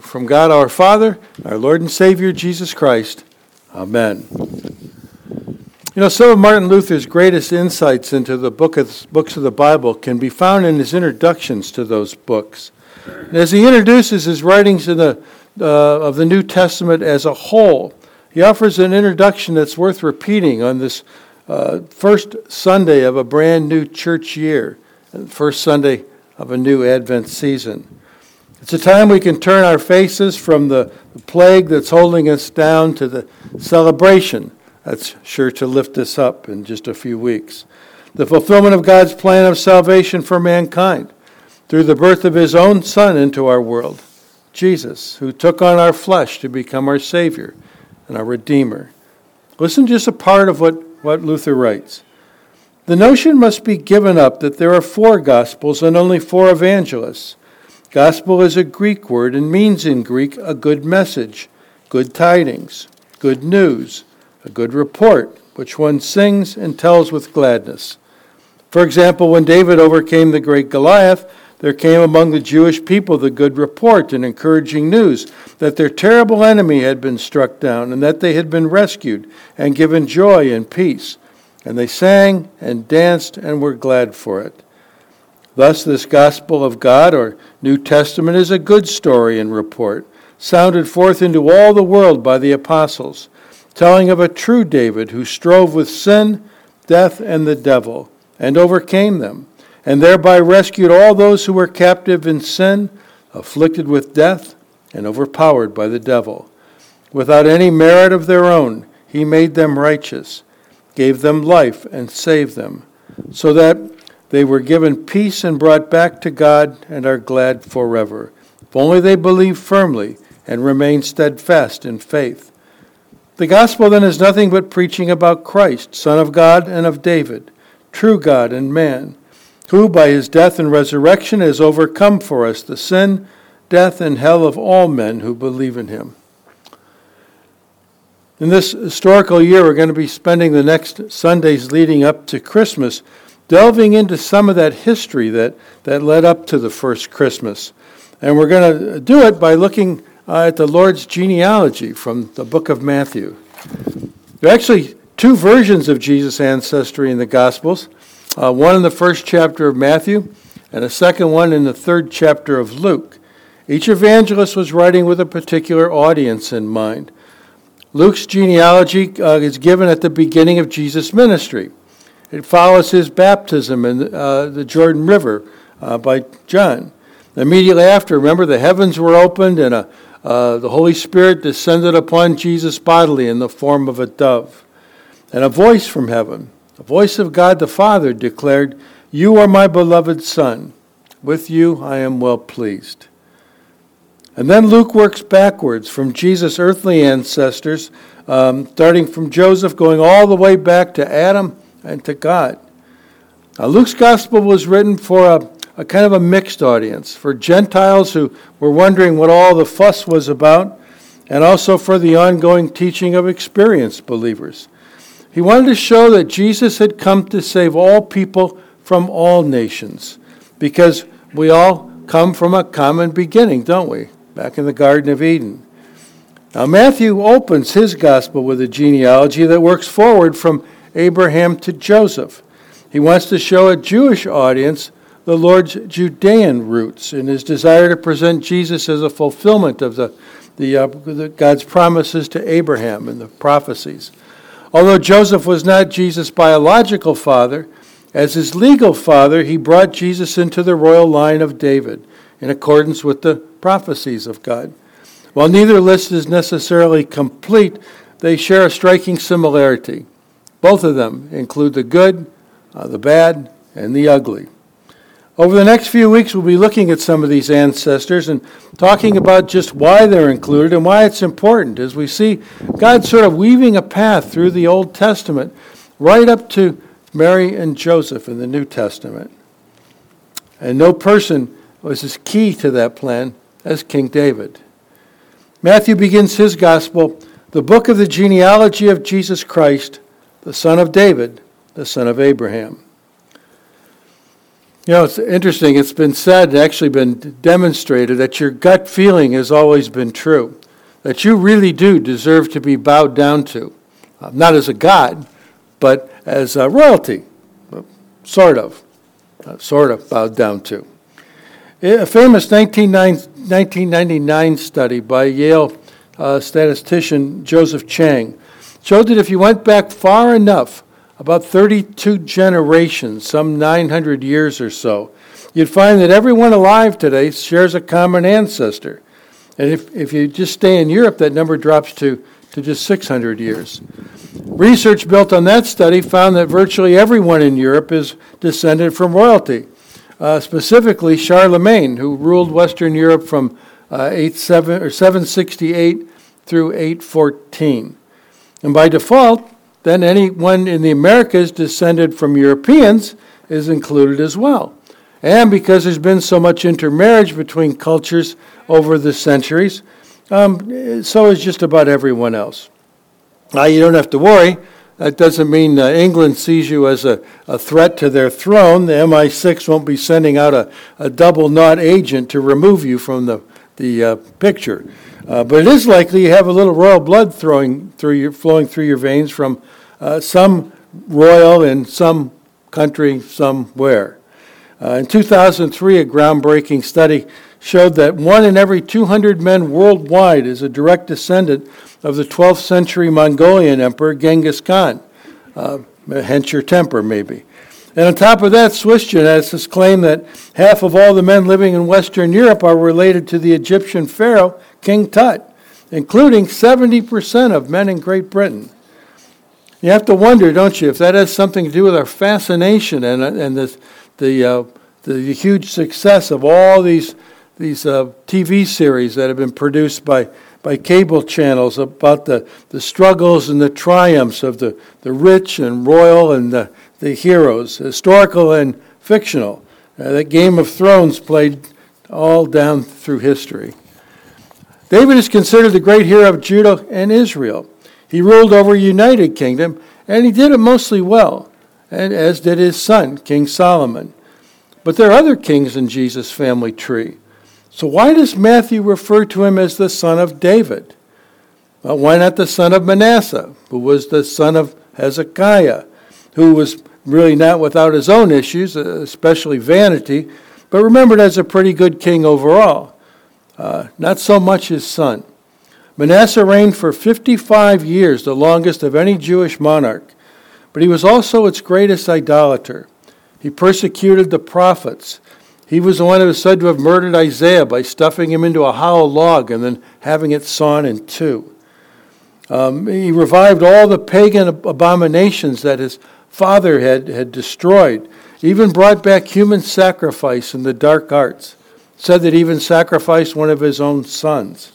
from God our Father, our Lord and Savior Jesus Christ. Amen. You know, some of Martin Luther's greatest insights into the book of, books of the Bible can be found in his introductions to those books. And as he introduces his writings in the, uh, of the New Testament as a whole, he offers an introduction that's worth repeating on this uh, first Sunday of a brand new church year, first Sunday of a new Advent season. It's a time we can turn our faces from the, plague that's holding us down to the celebration that's sure to lift us up in just a few weeks. The fulfillment of God's plan of salvation for mankind through the birth of his own Son into our world, Jesus, who took on our flesh to become our Savior and our Redeemer. Listen just a part of what, what Luther writes. The notion must be given up that there are four Gospels and only four evangelists. Gospel is a Greek word and means in Greek a good message, good tidings, good news a good report, which one sings and tells with gladness. For example, when David overcame the great Goliath, there came among the Jewish people the good report and encouraging news that their terrible enemy had been struck down and that they had been rescued and given joy and peace. And they sang and danced and were glad for it. Thus, this gospel of God or New Testament is a good story and report, sounded forth into all the world by the apostles telling of a true David who strove with sin, death, and the devil, and overcame them, and thereby rescued all those who were captive in sin, afflicted with death, and overpowered by the devil. Without any merit of their own, he made them righteous, gave them life, and saved them, so that they were given peace and brought back to God and are glad forever, if only they believe firmly and remain steadfast in faith. The gospel then is nothing but preaching about Christ, Son of God and of David, true God and man, who by his death and resurrection has overcome for us the sin, death, and hell of all men who believe in him. In this historical year, we're going to be spending the next Sundays leading up to Christmas delving into some of that history that, that led up to the first Christmas. And we're going to do it by looking uh, at the Lord's genealogy from the book of Matthew. There are actually two versions of Jesus' ancestry in the Gospels uh, one in the first chapter of Matthew, and a second one in the third chapter of Luke. Each evangelist was writing with a particular audience in mind. Luke's genealogy uh, is given at the beginning of Jesus' ministry. It follows his baptism in uh, the Jordan River uh, by John. Immediately after, remember, the heavens were opened and a, uh, the Holy Spirit descended upon Jesus bodily in the form of a dove. And a voice from heaven, a voice of God the Father, declared, You are my beloved Son. With you I am well pleased. And then Luke works backwards from Jesus' earthly ancestors, um, starting from Joseph, going all the way back to Adam and to God. Now, Luke's gospel was written for a a kind of a mixed audience for Gentiles who were wondering what all the fuss was about, and also for the ongoing teaching of experienced believers. He wanted to show that Jesus had come to save all people from all nations, because we all come from a common beginning, don't we? Back in the Garden of Eden. Now, Matthew opens his gospel with a genealogy that works forward from Abraham to Joseph. He wants to show a Jewish audience the Lord's Judean roots in his desire to present Jesus as a fulfillment of the, the, uh, the, God's promises to Abraham and the prophecies. Although Joseph was not Jesus' biological father, as his legal father, he brought Jesus into the royal line of David in accordance with the prophecies of God. While neither list is necessarily complete, they share a striking similarity. Both of them include the good, uh, the bad, and the ugly. Over the next few weeks, we'll be looking at some of these ancestors and talking about just why they're included and why it's important as we see God sort of weaving a path through the Old Testament right up to Mary and Joseph in the New Testament. And no person was as key to that plan as King David. Matthew begins his gospel, the book of the genealogy of Jesus Christ, the son of David, the son of Abraham. You know, it's interesting. It's been said, actually been demonstrated, that your gut feeling has always been true. That you really do deserve to be bowed down to. Uh, not as a god, but as a royalty. Uh, sort of. Uh, sort of bowed down to. A famous 1999 study by Yale uh, statistician Joseph Chang showed that if you went back far enough, about 32 generations, some 900 years or so, you'd find that everyone alive today shares a common ancestor. And if, if you just stay in Europe, that number drops to, to just 600 years. Research built on that study found that virtually everyone in Europe is descended from royalty, uh, specifically Charlemagne, who ruled Western Europe from uh, 87, or 768 through 814. And by default, then anyone in the Americas descended from Europeans is included as well. And because there's been so much intermarriage between cultures over the centuries, um, so is just about everyone else. Now, you don't have to worry. That doesn't mean uh, England sees you as a, a threat to their throne. The MI6 won't be sending out a, a double knot agent to remove you from the, the uh, picture. Uh, but it is likely you have a little royal blood throwing through your, flowing through your veins from uh, some royal in some country somewhere. Uh, in 2003, a groundbreaking study showed that one in every 200 men worldwide is a direct descendant of the 12th century Mongolian emperor Genghis Khan. Uh, hence your temper, maybe. And on top of that, Swiss geneticists claim that half of all the men living in Western Europe are related to the Egyptian pharaoh King Tut, including 70% of men in Great Britain. You have to wonder, don't you, if that has something to do with our fascination and, and this, the, uh, the huge success of all these, these uh, TV series that have been produced by, by cable channels about the, the struggles and the triumphs of the, the rich and royal and the, the heroes, historical and fictional. Uh, that Game of Thrones played all down through history. David is considered the great hero of Judah and Israel. He ruled over a united kingdom, and he did it mostly well, and as did his son, King Solomon. But there are other kings in Jesus' family tree. So why does Matthew refer to him as the son of David? Well, why not the son of Manasseh, who was the son of Hezekiah, who was really not without his own issues, especially vanity, but remembered as a pretty good king overall? Uh, not so much his son. Manasseh reigned for 55 years, the longest of any Jewish monarch, but he was also its greatest idolater. He persecuted the prophets. He was the one who was said to have murdered Isaiah by stuffing him into a hollow log and then having it sawn in two. Um, he revived all the pagan abominations that his father had, had destroyed, even brought back human sacrifice and the dark arts said that he even sacrificed one of his own sons.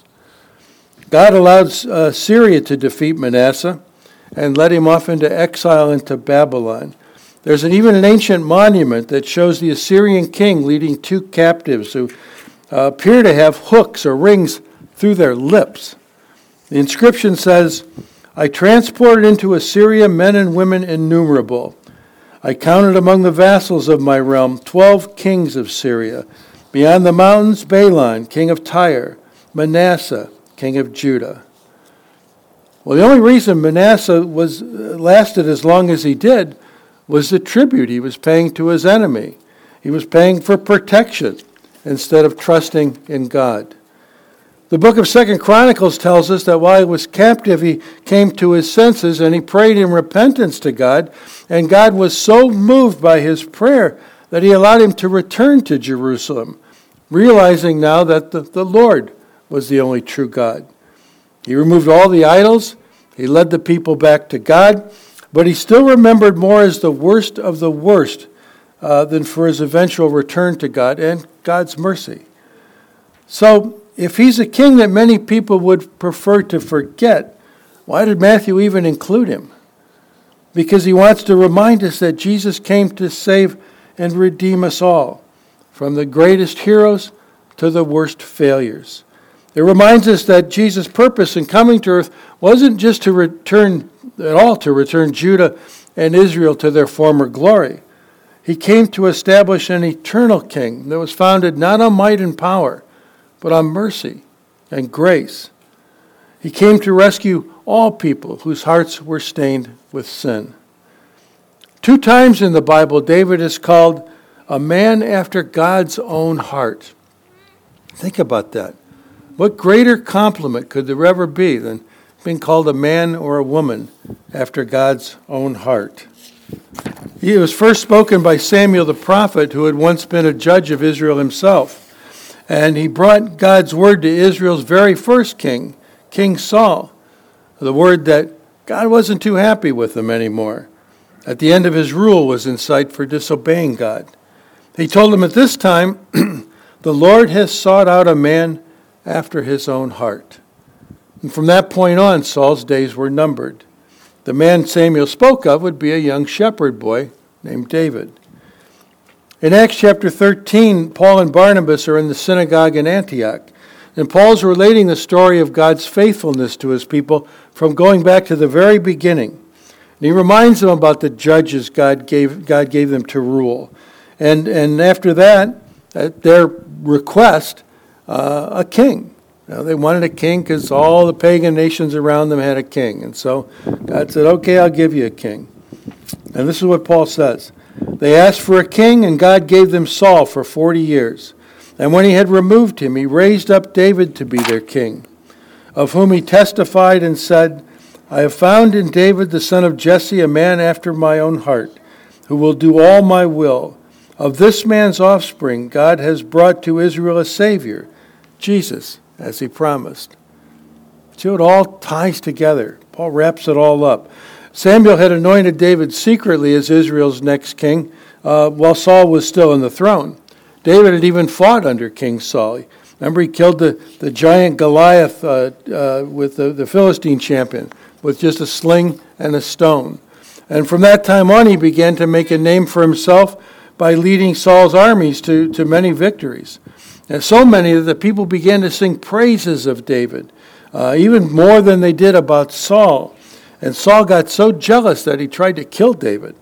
God allowed uh, Syria to defeat Manasseh and led him off into exile into Babylon. There's an, even an ancient monument that shows the Assyrian king leading two captives who uh, appear to have hooks or rings through their lips. The inscription says, I transported into Assyria men and women innumerable. I counted among the vassals of my realm twelve kings of Syria. Beyond the mountains, Balaam, king of Tyre, Manasseh, king of Judah. Well, the only reason Manasseh was uh, lasted as long as he did was the tribute he was paying to his enemy. He was paying for protection instead of trusting in God. The book of Second Chronicles tells us that while he was captive, he came to his senses and he prayed in repentance to God, and God was so moved by his prayer that he allowed him to return to Jerusalem, realizing now that the, the Lord was the only true God. He removed all the idols, he led the people back to God, but he still remembered more as the worst of the worst uh, than for his eventual return to God and God's mercy. So, if he's a king that many people would prefer to forget, why did Matthew even include him? Because he wants to remind us that Jesus came to save and redeem us all, from the greatest heroes to the worst failures. It reminds us that Jesus' purpose in coming to earth wasn't just to return at all to return Judah and Israel to their former glory. He came to establish an eternal king that was founded not on might and power, but on mercy and grace. He came to rescue all people whose hearts were stained with sin. Two times in the Bible, David is called a man after God's own heart. Think about that. What greater compliment could there ever be than being called a man or a woman after God's own heart? He was first spoken by Samuel the prophet, who had once been a judge of Israel himself. And he brought God's word to Israel's very first king, King Saul. The word that God wasn't too happy with him anymore. At the end of his rule was in sight for disobeying God. He told him at this time, The Lord has sought out a man after his own heart. And from that point on, Saul's days were numbered. The man Samuel spoke of would be a young shepherd boy named David. In Acts chapter 13, Paul and Barnabas are in the synagogue in Antioch. And Paul's relating the story of God's faithfulness to his people from going back to the very beginning. And he reminds them about the judges God gave, God gave them to rule. And, and after that, at their request, uh, a king. Now, they wanted a king because all the pagan nations around them had a king. And so God said, Okay, I'll give you a king. And this is what Paul says They asked for a king, and God gave them Saul for 40 years. And when he had removed him, he raised up David to be their king, of whom he testified and said, I have found in David the son of Jesse a man after my own heart, who will do all my will. Of this man's offspring, God has brought to Israel a Savior, Jesus, as he promised. So it all ties together. Paul wraps it all up. Samuel had anointed David secretly as Israel's next king uh, while Saul was still on the throne. David had even fought under King Saul. Remember, he killed the, the giant Goliath uh, uh, with the, the Philistine champion with just a sling and a stone. And from that time on, he began to make a name for himself by leading Saul's armies to, to many victories. And so many that the people began to sing praises of David, uh, even more than they did about Saul. And Saul got so jealous that he tried to kill David.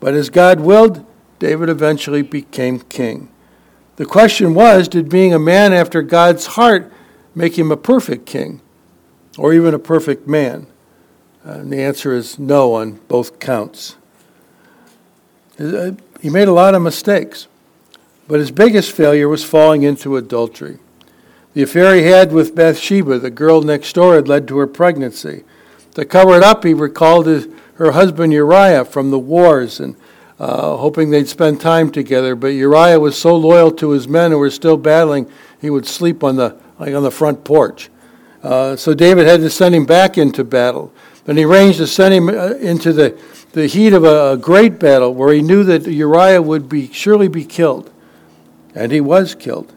But as God willed, David eventually became king. The question was did being a man after God's heart make him a perfect king or even a perfect man? And the answer is no on both counts. Uh, he made a lot of mistakes, but his biggest failure was falling into adultery. The affair he had with Bathsheba, the girl next door, had led to her pregnancy. To cover it up, he recalled his, her husband Uriah from the wars and uh, hoping they'd spend time together. But Uriah was so loyal to his men who were still battling, he would sleep on the like on the front porch. Uh, so David had to send him back into battle. And he arranged to send him uh, into the, the heat of a, a great battle where he knew that Uriah would be surely be killed. And he was killed.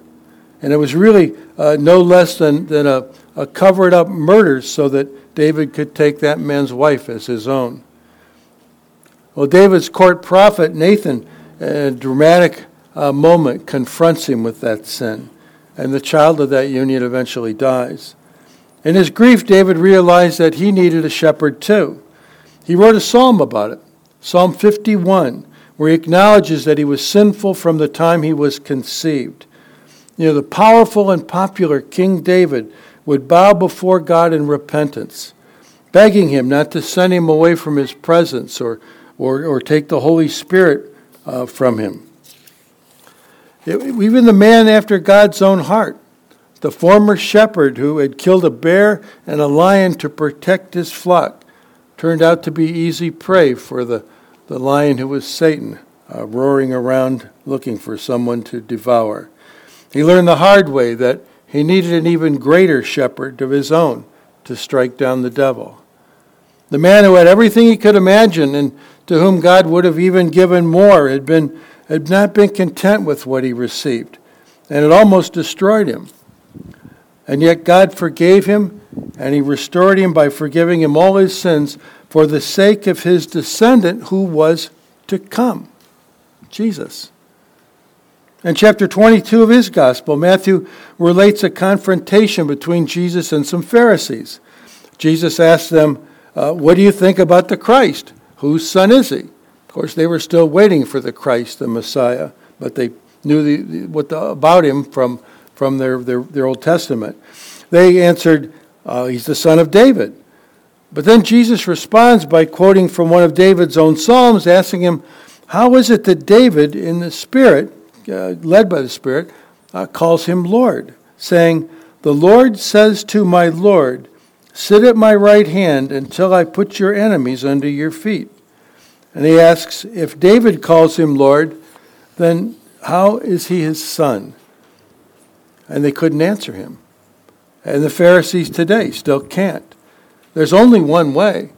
And it was really uh, no less than, than a, a covered up murder so that David could take that man's wife as his own. Well, David's court prophet, Nathan, a dramatic uh, moment, confronts him with that sin. And the child of that union eventually dies. In his grief, David realized that he needed a shepherd too. He wrote a psalm about it, Psalm 51, where he acknowledges that he was sinful from the time he was conceived. You know, the powerful and popular King David would bow before God in repentance, begging him not to send him away from his presence or or, or take the Holy Spirit uh, from him. It, even the man after God's own heart, the former shepherd who had killed a bear and a lion to protect his flock, turned out to be easy prey for the, the lion who was Satan, uh, roaring around looking for someone to devour. He learned the hard way that he needed an even greater shepherd of his own to strike down the devil. The man who had everything he could imagine and to whom God would have even given more, had, been, had not been content with what he received, and it almost destroyed him. And yet God forgave him, and he restored him by forgiving him all his sins for the sake of his descendant who was to come, Jesus. In chapter 22 of his gospel, Matthew relates a confrontation between Jesus and some Pharisees. Jesus asked them, uh, What do you think about the Christ? Whose son is he? Of course, they were still waiting for the Christ, the Messiah, but they knew the, what the, about him from, from their, their, their Old Testament. They answered, uh, He's the son of David. But then Jesus responds by quoting from one of David's own Psalms, asking him, How is it that David, in the Spirit, uh, led by the Spirit, uh, calls him Lord, saying, The Lord says to my Lord, Sit at my right hand until I put your enemies under your feet. And he asks, If David calls him Lord, then how is he his son? And they couldn't answer him. And the Pharisees today still can't. There's only one way.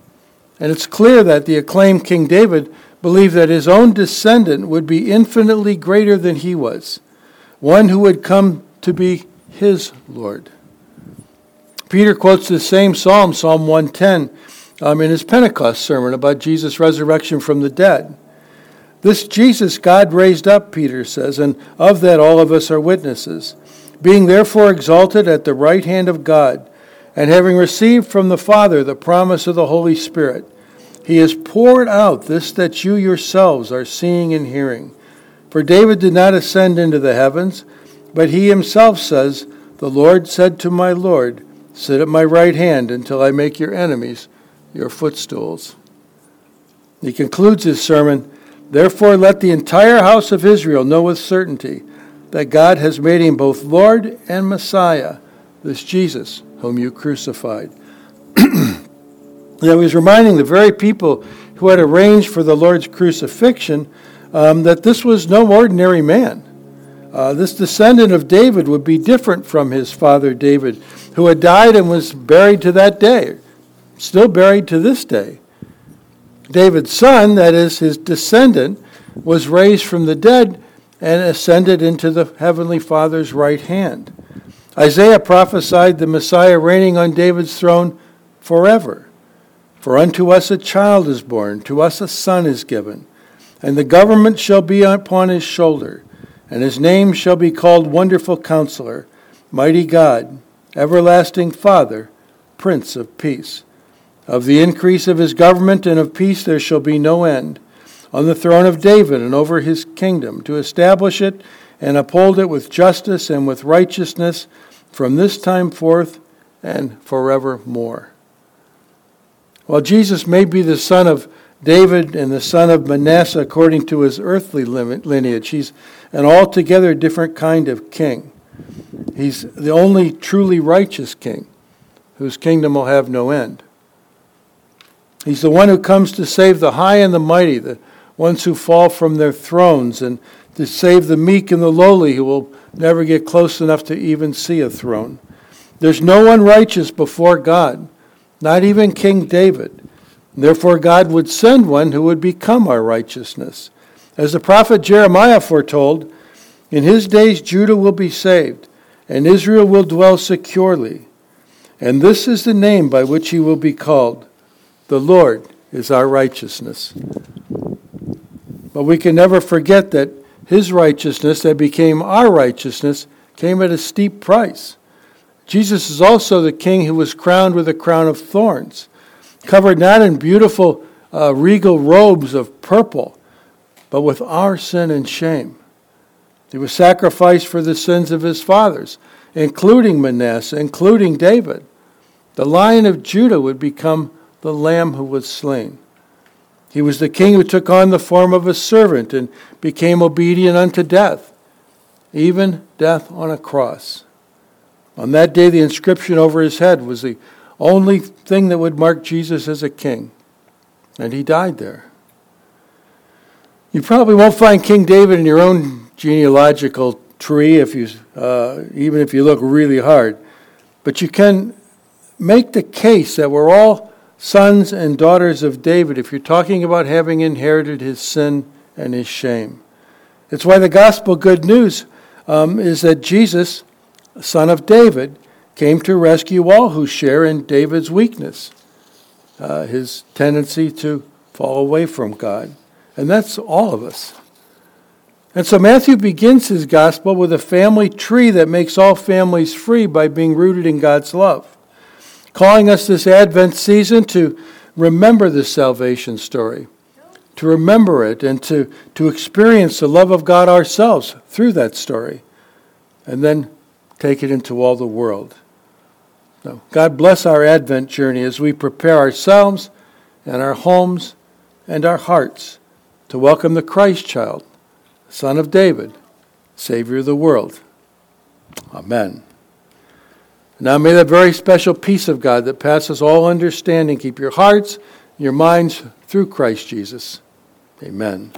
And it's clear that the acclaimed King David believed that his own descendant would be infinitely greater than he was, one who would come to be his Lord. Peter quotes the same psalm, Psalm 110, um, in his Pentecost sermon about Jesus' resurrection from the dead. This Jesus God raised up, Peter says, and of that all of us are witnesses. Being therefore exalted at the right hand of God, and having received from the Father the promise of the Holy Spirit, he has poured out this that you yourselves are seeing and hearing. For David did not ascend into the heavens, but he himself says, The Lord said to my Lord, Sit at my right hand until I make your enemies your footstools. He concludes his sermon, Therefore let the entire house of Israel know with certainty that God has made him both Lord and Messiah, this Jesus whom you crucified. Now he's reminding the very people who had arranged for the Lord's crucifixion um, that this was no ordinary man. Uh, this descendant of David would be different from his father David, who had died and was buried to that day, still buried to this day. David's son, that is, his descendant, was raised from the dead and ascended into the heavenly Father's right hand. Isaiah prophesied the Messiah reigning on David's throne forever. For unto us a child is born, to us a son is given, and the government shall be upon his shoulder, and his name shall be called Wonderful Counselor, Mighty God, Everlasting Father, Prince of Peace. Of the increase of his government and of peace there shall be no end, on the throne of David and over his kingdom, to establish it and uphold it with justice and with righteousness from this time forth and forevermore. While Jesus may be the son of David and the son of Manasseh according to his earthly lineage, he's an altogether different kind of king. He's the only truly righteous king whose kingdom will have no end. He's the one who comes to save the high and the mighty, the ones who fall from their thrones, and to save the meek and the lowly who will never get close enough to even see a throne. There's no one righteous before God not even King David. Therefore, God would send one who would become our righteousness. As the prophet Jeremiah foretold, in his days Judah will be saved, and Israel will dwell securely. And this is the name by which he will be called The Lord is our righteousness. But we can never forget that his righteousness that became our righteousness came at a steep price. Jesus is also the king who was crowned with a crown of thorns, covered not in beautiful uh, regal robes of purple, but with our sin and shame. He was sacrificed for the sins of his fathers, including Manasseh, including David. The lion of Judah would become the lamb who was slain. He was the king who took on the form of a servant and became obedient unto death, even death on a cross. On that day, the inscription over his head was the only thing that would mark Jesus as a king. And he died there. You probably won't find King David in your own genealogical tree, if you, uh, even if you look really hard. But you can make the case that we're all sons and daughters of David if you're talking about having inherited his sin and his shame. It's why the gospel good news um, is that Jesus son of David, came to rescue all who share in David's weakness, uh, his tendency to fall away from God. And that's all of us. And so Matthew begins his gospel with a family tree that makes all families free by being rooted in God's love, calling us this Advent season to remember this salvation story, to remember it and to, to experience the love of God ourselves through that story, and then take it into all the world. So God bless our Advent journey as we prepare ourselves and our homes and our hearts to welcome the Christ child, Son of David, Savior of the world. Amen. Now may the very special peace of God that passes all understanding keep your hearts, your minds through Christ Jesus. Amen.